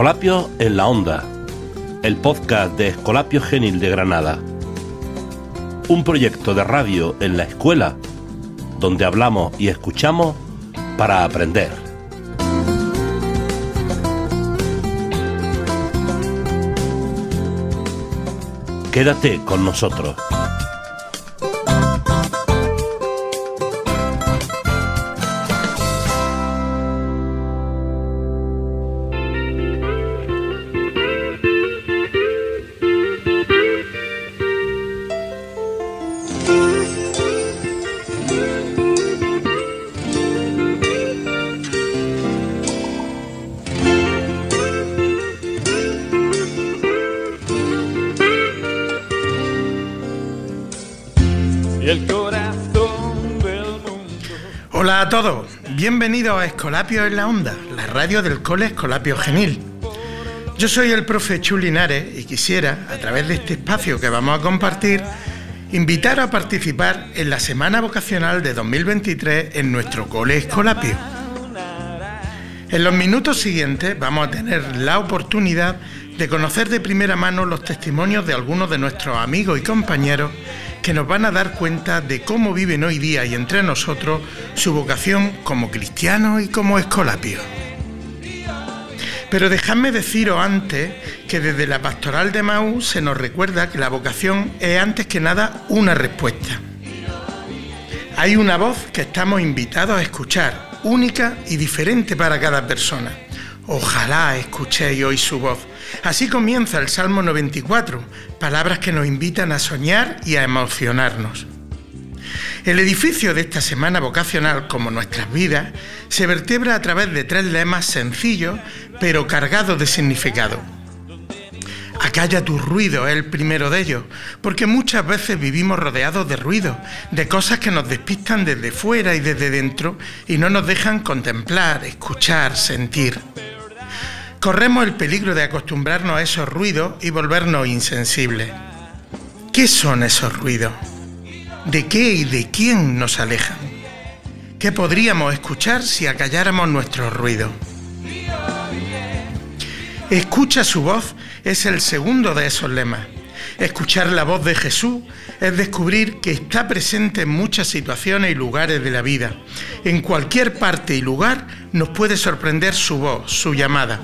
Escolapio en la Onda, el podcast de Escolapio Genil de Granada. Un proyecto de radio en la escuela donde hablamos y escuchamos para aprender. Quédate con nosotros. Hola a todos, bienvenidos a Escolapio en la Onda, la radio del Cole Escolapio Genil. Yo soy el profe Chulinares y quisiera, a través de este espacio que vamos a compartir, invitar a participar en la Semana Vocacional de 2023 en nuestro Cole Escolapio. En los minutos siguientes vamos a tener la oportunidad de conocer de primera mano los testimonios de algunos de nuestros amigos y compañeros que nos van a dar cuenta de cómo viven hoy día y entre nosotros su vocación como cristianos y como escolapios. Pero dejadme deciros antes que desde la pastoral de Mau se nos recuerda que la vocación es antes que nada una respuesta. Hay una voz que estamos invitados a escuchar, única y diferente para cada persona. Ojalá escuchéis hoy su voz. Así comienza el Salmo 94, palabras que nos invitan a soñar y a emocionarnos. El edificio de esta semana vocacional, como nuestras vidas, se vertebra a través de tres lemas sencillos, pero cargados de significado. Acalla tu ruido es el primero de ellos, porque muchas veces vivimos rodeados de ruido, de cosas que nos despistan desde fuera y desde dentro y no nos dejan contemplar, escuchar, sentir. Corremos el peligro de acostumbrarnos a esos ruidos y volvernos insensibles. ¿Qué son esos ruidos? ¿De qué y de quién nos alejan? ¿Qué podríamos escuchar si acalláramos nuestros ruidos? Escucha su voz es el segundo de esos lemas. Escuchar la voz de Jesús es descubrir que está presente en muchas situaciones y lugares de la vida. En cualquier parte y lugar nos puede sorprender su voz, su llamada.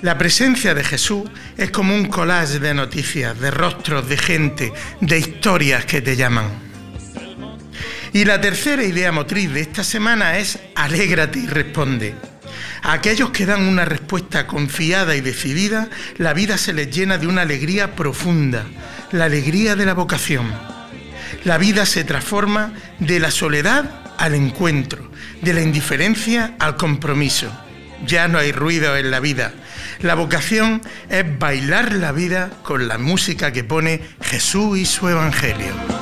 La presencia de Jesús es como un collage de noticias, de rostros, de gente, de historias que te llaman. Y la tercera idea motriz de esta semana es alégrate y responde. A aquellos que dan una respuesta confiada y decidida, la vida se les llena de una alegría profunda, la alegría de la vocación. La vida se transforma de la soledad al encuentro, de la indiferencia al compromiso. Ya no hay ruido en la vida. La vocación es bailar la vida con la música que pone Jesús y su Evangelio.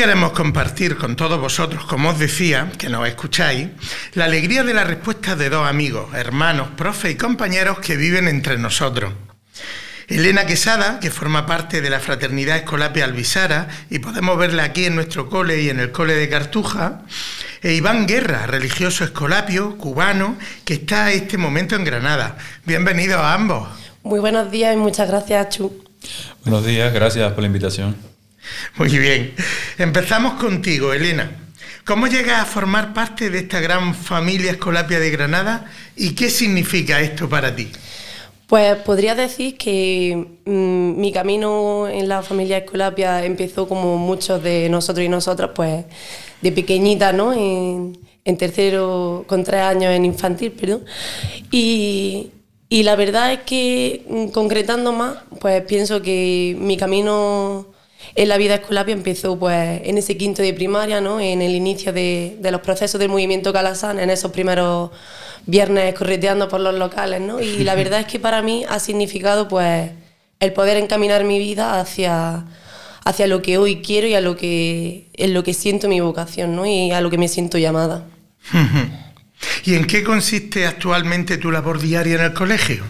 Queremos compartir con todos vosotros, como os decía, que nos escucháis, la alegría de la respuesta de dos amigos, hermanos, profes y compañeros que viven entre nosotros. Elena Quesada, que forma parte de la Fraternidad Escolapia Alvisara, y podemos verla aquí en nuestro cole y en el cole de Cartuja, e Iván Guerra, religioso escolapio, cubano, que está a este momento en Granada. Bienvenidos a ambos. Muy buenos días y muchas gracias, Chu. Buenos días, gracias por la invitación. Muy bien. Empezamos contigo, Elena. ¿Cómo llegas a formar parte de esta gran familia Escolapia de Granada y qué significa esto para ti? Pues podría decir que mmm, mi camino en la familia Escolapia empezó como muchos de nosotros y nosotras, pues de pequeñita, ¿no? En, en tercero, con tres años en infantil, perdón. Y, Y la verdad es que, mm, concretando más, pues pienso que mi camino en la vida escolapia empezó pues en ese quinto de primaria, ¿no? en el inicio de, de los procesos del movimiento Calasán, en esos primeros viernes correteando por los locales. ¿no? Y la verdad es que para mí ha significado pues el poder encaminar mi vida hacia, hacia lo que hoy quiero y a lo que, en lo que siento mi vocación ¿no? y a lo que me siento llamada. ¿Y en qué consiste actualmente tu labor diaria en el colegio?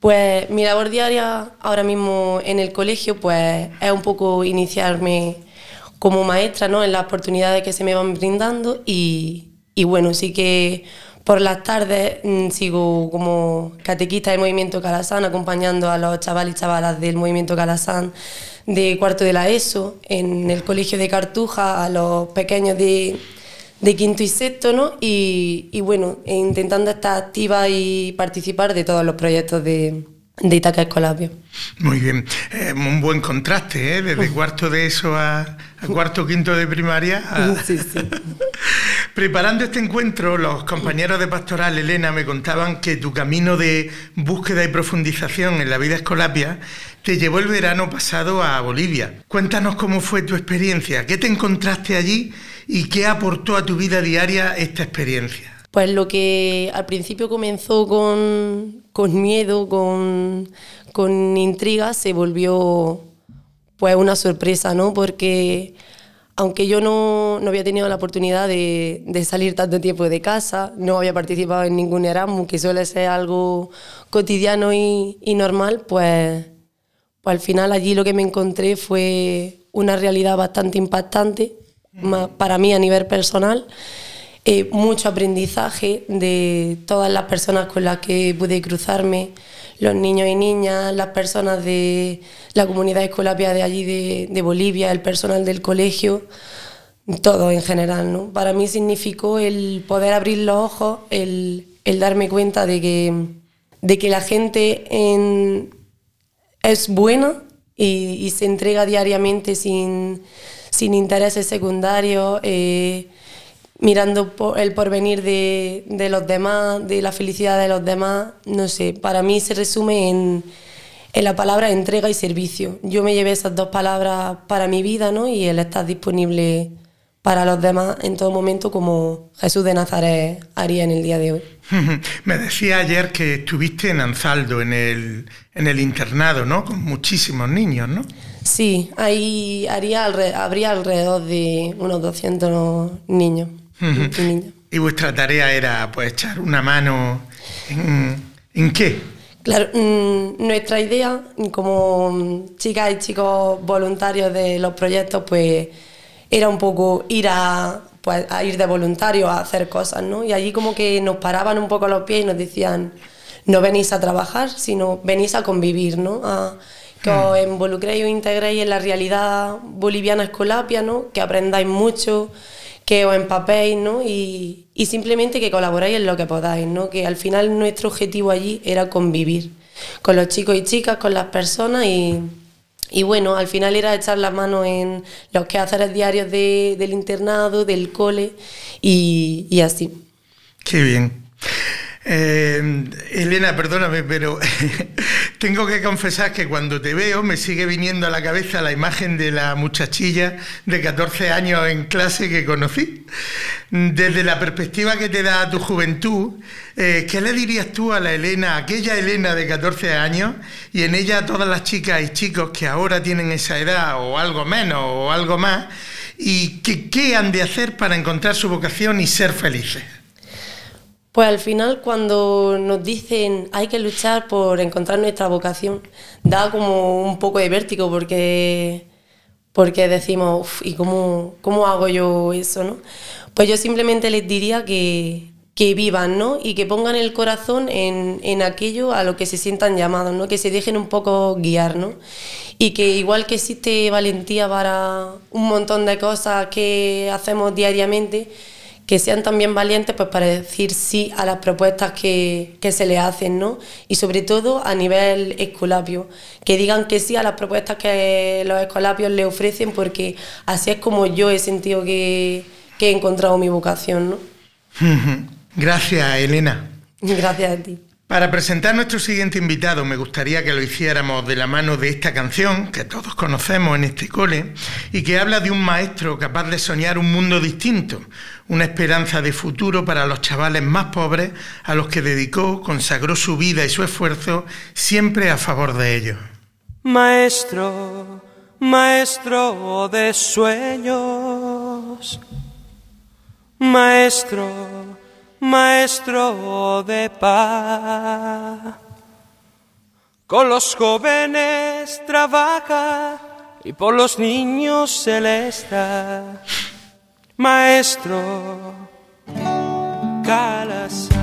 Pues mi labor diaria ahora mismo en el colegio pues es un poco iniciarme como maestra ¿no? en las oportunidades que se me van brindando y, bueno, sí que por las tardes mm, sigo como catequista del movimiento Calasán, acompañando a los chavales y chavalas del movimiento Calasán de cuarto de la ESO, en el colegio de Cartuja, a los pequeños de, de quinto y sexto, ¿no? Y, y, bueno, intentando estar activa y participar de todos los proyectos de, de Itaca Escolapio. Muy bien, eh, un buen contraste, ¿eh? Desde cuarto de eso a, a cuarto quinto de primaria. A... Sí, sí. Preparando este encuentro, los compañeros de Pastoral, Elena, me contaban que tu camino de búsqueda y profundización en la vida escolapia te llevó el verano pasado a Bolivia. Cuéntanos cómo fue tu experiencia, qué te encontraste allí y qué aportó a tu vida diaria esta experiencia. Pues lo que al principio comenzó con, con miedo, con, con intriga, se volvió pues una sorpresa, ¿no? Porque aunque yo no, no había tenido la oportunidad de, de, salir tanto tiempo de casa, no había participado en ningún Erasmus, que suele ser algo cotidiano y, y normal, pues, pues al final allí lo que me encontré fue una realidad bastante impactante para mí a nivel personal. Eh, mucho aprendizaje de todas las personas con las que pude cruzarme, los niños y niñas, las personas de la comunidad escolapia de allí de, Bolivia, el personal del colegio, todo en general. ¿no? Para mí significó el poder abrir los ojos, el, el darme cuenta de que, de que la gente en, es buena y, se entrega diariamente sin, sin intereses secundarios. Eh, mirando el porvenir de, de, los demás, de la felicidad de los demás, no sé, para mí se resume en, en, la palabra entrega y servicio. Yo me llevé esas dos palabras para mi vida, ¿no? Y el estar disponible para los demás en todo momento como Jesús de Nazaret haría en el día de hoy. Me decía ayer que estuviste en Anzaldo, en el, en el internado, ¿no? Con muchísimos niños, ¿no? Sí, ahí haría, habría alrededor de unos 200 niños. Y vuestra tarea era pues echar una mano en, ¿en qué? Claro, mmm, nuestra idea como chicas y chicos voluntarios de los proyectos pues era un poco ir a, pues, a ir de voluntario a hacer cosas, ¿no? Y allí como que nos paraban un poco los pies y nos decían, no venís a trabajar, sino venís a convivir, ¿no? A, que os involucréis o integréis en la realidad boliviana escolapia, ¿no? Que aprendáis mucho, que os empapéis, ¿no? Y, y, simplemente que colaboráis en lo que podáis, ¿no? Que al final nuestro objetivo allí era convivir con los chicos y chicas, con las personas y, y bueno, al final era echar la mano en los quehaceres diarios de, del internado, del cole y, y así. Qué bien. Eh, Elena, perdóname, pero tengo que confesar que cuando te veo me sigue viniendo a la cabeza la imagen de la muchachilla de 14 años en clase que conocí. Desde la perspectiva que te da tu juventud, eh, ¿qué le dirías tú a la Elena, aquella Elena de 14 años, y en ella a todas las chicas y chicos que ahora tienen esa edad, o algo menos, o algo más, y que, qué han de hacer para encontrar su vocación y ser felices? Pues al final cuando nos dicen hay que luchar por encontrar nuestra vocación, da como un poco de vértigo porque, porque decimos, ¿y cómo, cómo hago yo eso? ¿no? Pues yo simplemente les diría que, que vivan ¿no? y que pongan el corazón en, en, aquello a lo que se sientan llamados, ¿no? que se dejen un poco guiar ¿no? y que igual que existe valentía para un montón de cosas que hacemos diariamente, que sean también valientes pues para decir sí a las propuestas que, que, se les hacen, ¿no? Y sobre todo a nivel escolapio, que digan que sí a las propuestas que los escolapios le ofrecen, porque así es como yo he sentido que, que he encontrado mi vocación, ¿no? Gracias, Elena. Gracias a ti. Para presentar a nuestro siguiente invitado me gustaría que lo hiciéramos de la mano de esta canción que todos conocemos en este cole y que habla de un maestro capaz de soñar un mundo distinto, una esperanza de futuro para los chavales más pobres a los que dedicó, consagró su vida y su esfuerzo siempre a favor de ellos. Maestro, maestro de sueños, maestro maestro de paz. Con los jóvenes trabaja y por los niños se le está. Maestro Calas.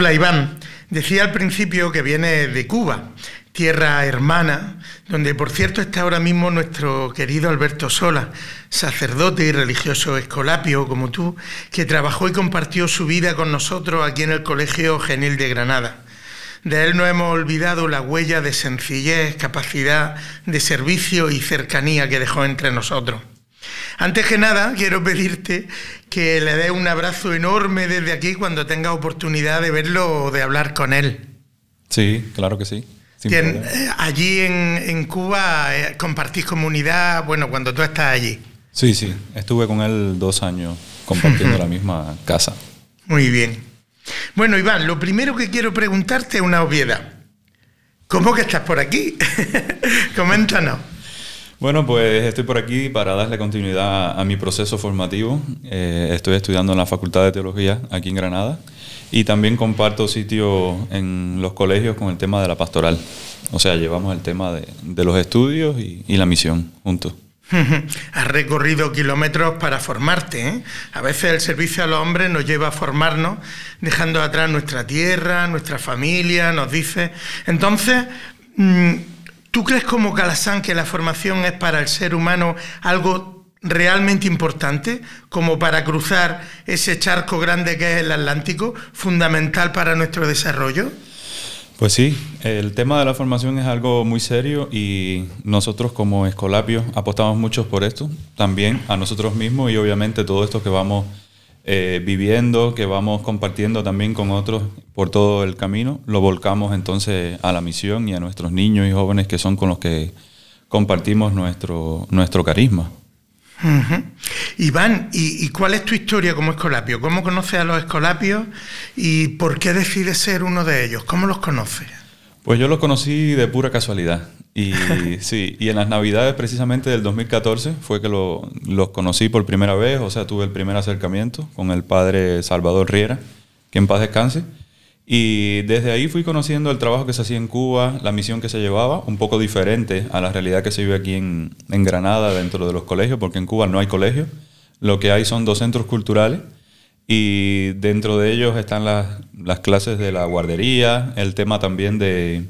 Hola Iván, decía al principio que viene de Cuba, tierra hermana, donde por cierto está ahora mismo nuestro querido Alberto Sola, sacerdote y religioso escolapio como tú, que trabajó y compartió su vida con nosotros aquí en el Colegio Genil de Granada. De él no hemos olvidado la huella de sencillez, capacidad de servicio y cercanía que dejó entre nosotros. Antes que nada, quiero pedirte que le dé un abrazo enorme desde aquí cuando tenga oportunidad de verlo o de hablar con él. Sí, claro que sí. Eh, allí en, Cuba eh, compartís comunidad, bueno, cuando tú estás allí. Sí, sí, estuve con él dos años compartiendo la misma casa. Muy bien. Bueno, Iván, lo primero que quiero preguntarte es una obviedad. ¿Cómo que estás por aquí? Coméntanos. Bueno, pues estoy por aquí para darle continuidad a mi proceso formativo. Eh, estoy estudiando en la Facultad de Teología aquí en Granada y también comparto sitio en los colegios con el tema de la pastoral. O sea, llevamos el tema de, los estudios y, la misión juntos. Has recorrido kilómetros para formarte. ¿eh? A veces el servicio a los hombres nos lleva a formarnos, dejando atrás nuestra tierra, nuestra familia, nos dice. Entonces, mm, ¿Tú crees como Calasán que la formación es para el ser humano algo realmente importante, como para cruzar ese charco grande que es el Atlántico, fundamental para nuestro desarrollo? Pues sí, el tema de la formación es algo muy serio y nosotros como Escolapio apostamos mucho por esto, también a nosotros mismos y obviamente todo esto que vamos eh, viviendo, que vamos compartiendo también con otros por todo el camino, lo volcamos entonces a la misión y a nuestros niños y jóvenes que son con los que compartimos nuestro, nuestro carisma. Iván, ¿y, cuál es tu historia como escolapio? ¿Cómo conoces a los escolapios y por qué decides ser uno de ellos? ¿Cómo los conoces? Pues yo los conocí de pura casualidad. Y sí, y en las navidades precisamente del 2014 fue que los conocí por primera vez, o sea, tuve el primer acercamiento con el padre Salvador Riera, que en paz descanse. Y desde ahí fui conociendo el trabajo que se hacía en Cuba, la misión que se llevaba, un poco diferente a la realidad que se vive aquí en, en Granada dentro de los colegios, porque en Cuba no hay colegios, lo que hay son dos centros culturales y dentro de ellos están las, las clases de la guardería, el tema también de,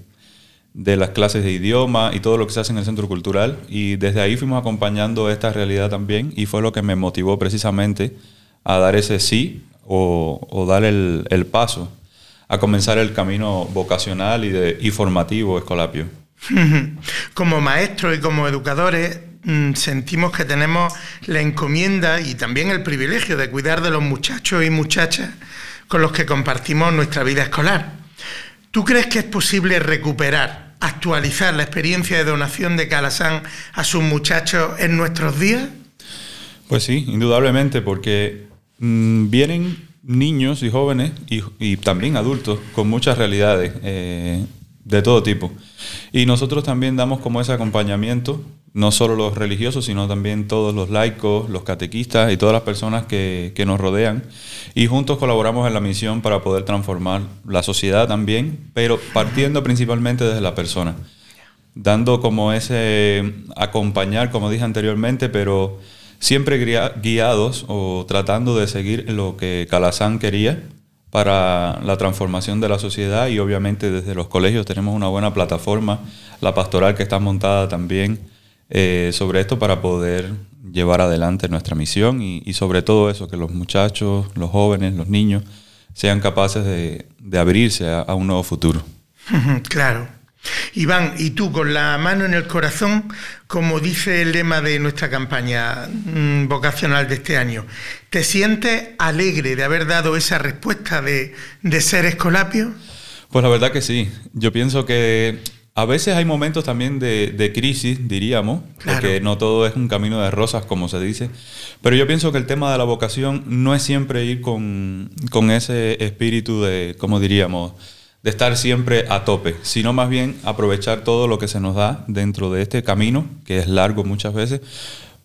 de las clases de idioma y todo lo que se hace en el centro cultural. Y desde ahí fuimos acompañando esta realidad también y fue lo que me motivó precisamente a dar ese sí o, dar el, paso a comenzar el camino vocacional y, de, y formativo escolapio. Como maestros y como educadores mm, sentimos que tenemos la encomienda y también el privilegio de cuidar de los muchachos y muchachas con los que compartimos nuestra vida escolar. ¿Tú crees que es posible recuperar, actualizar la experiencia de donación de Calasán a sus muchachos en nuestros días? Pues sí, indudablemente, porque mm, vienen niños y jóvenes y, también adultos con muchas realidades eh, de todo tipo. Y nosotros también damos como ese acompañamiento no solo los religiosos, sino también todos los laicos, los catequistas y todas las personas que, que, nos rodean. Y juntos colaboramos en la misión para poder transformar la sociedad también, pero partiendo principalmente desde la persona. Dando como ese acompañar, como dije anteriormente, pero siempre guiados o tratando de seguir lo que Calazán quería para la transformación de la sociedad y obviamente desde los colegios tenemos una buena plataforma, la pastoral que está montada también eh, sobre esto para poder llevar adelante nuestra misión y, sobre todo eso, que los muchachos, los jóvenes, los niños sean capaces de, abrirse a un nuevo futuro. Claro. Iván, y tú con la mano en el corazón, como dice el lema de nuestra campaña mm, vocacional de este año, ¿te sientes alegre de haber dado esa respuesta de, ser escolapio? Pues la verdad que sí. Yo pienso que a veces hay momentos también de, crisis, diríamos, porque no todo es un camino de rosas, como se dice. Pero yo pienso que el tema de la vocación no es siempre ir con, con ese espíritu de, como diríamos, de estar siempre a tope, sino más bien aprovechar todo lo que se nos da dentro de este camino, que es largo muchas veces,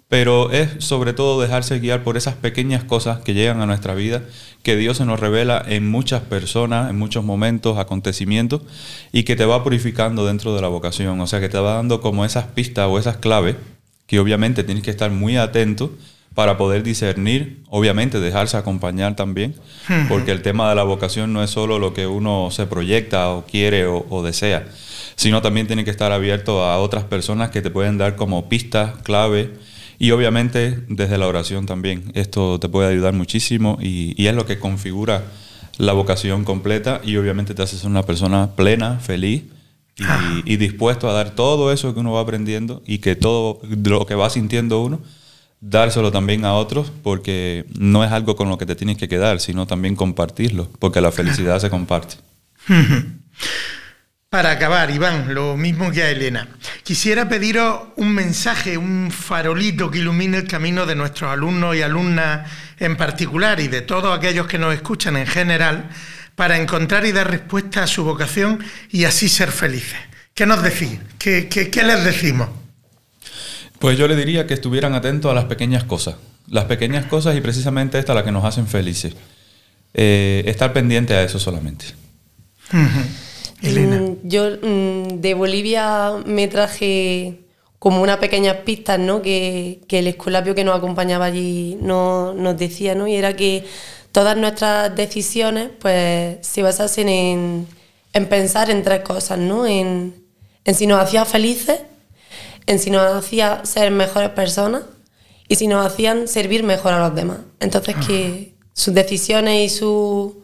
pero es sobre todo dejarse guiar por esas pequeñas cosas que llegan a nuestra vida, que Dios se nos revela en muchas personas, en muchos momentos, acontecimientos, y que te va purificando dentro de la vocación, o sea, que te va dando como esas pistas o esas claves, que obviamente tienes que estar muy atento para poder discernir, obviamente dejarse acompañar también, porque el tema de la vocación no es solo lo que uno se proyecta o quiere o, desea, sino también tiene que estar abierto a otras personas que te pueden dar como pistas, clave, y obviamente desde la oración también. Esto te puede ayudar muchísimo y, es lo que configura la vocación completa y obviamente te hace ser una persona plena, feliz y, ah. y dispuesto a dar todo eso que uno va aprendiendo y que todo lo que va sintiendo uno dárselo también a otros porque no es algo con lo que te tienes que quedar, sino también compartirlo, porque la felicidad se comparte. Para acabar, Iván, lo mismo que a Elena, quisiera pediros un mensaje, un farolito que ilumine el camino de nuestros alumnos y alumnas en particular y de todos aquellos que nos escuchan en general para encontrar y dar respuesta a su vocación y así ser felices. ¿Qué nos decís? ¿Qué, qué les decimos? Pues yo le diría que estuvieran atentos a las pequeñas cosas. Las pequeñas cosas y precisamente estas las que nos hacen felices. Eh, estar pendiente a eso solamente. Elena. Mm, yo mm, de Bolivia me traje como unas pequeñas pistas, ¿no? Que, el escolapio que nos acompañaba allí no, nos decía, ¿no? Y era que todas nuestras decisiones, pues, se basasen en, pensar en tres cosas, ¿no? En, en si nos hacía felices, en si nos hacía ser mejores personas y si nos hacían servir mejor a los demás. Entonces que sus decisiones y su,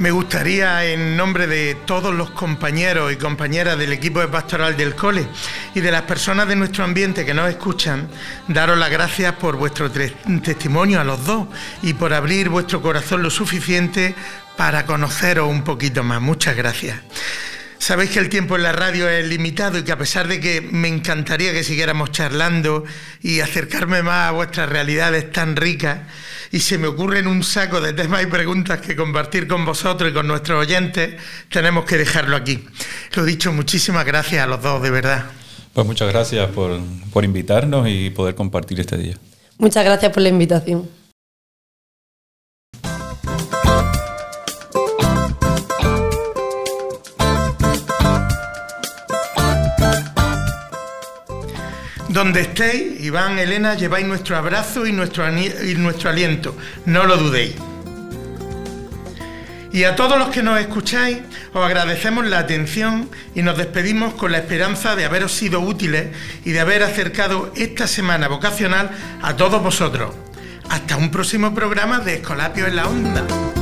Me gustaría, en nombre de todos los compañeros y compañeras del equipo de pastoral del cole y de las personas de nuestro ambiente que nos escuchan, daros las gracias por vuestro testimonio a los dos y por abrir vuestro corazón lo suficiente para conoceros un poquito más. Muchas gracias. Sabéis que el tiempo en la radio es limitado y que a pesar de que me encantaría que siguiéramos charlando y acercarme más a vuestras realidades tan ricas, y se me ocurren un saco de temas y preguntas que compartir con vosotros y con nuestros oyentes, tenemos que dejarlo aquí. Lo dicho, muchísimas gracias a los dos, de verdad. Pues muchas gracias por, por invitarnos y poder compartir este día. Muchas gracias por la invitación. Donde estéis, Iván, Elena, lleváis nuestro abrazo y nuestro, y nuestro aliento. No lo dudéis. Y a todos los que nos escucháis, os agradecemos la atención y nos despedimos con la esperanza de haberos sido útiles y de haber acercado esta semana vocacional a todos vosotros. Hasta un próximo programa de Escolapio en la Onda.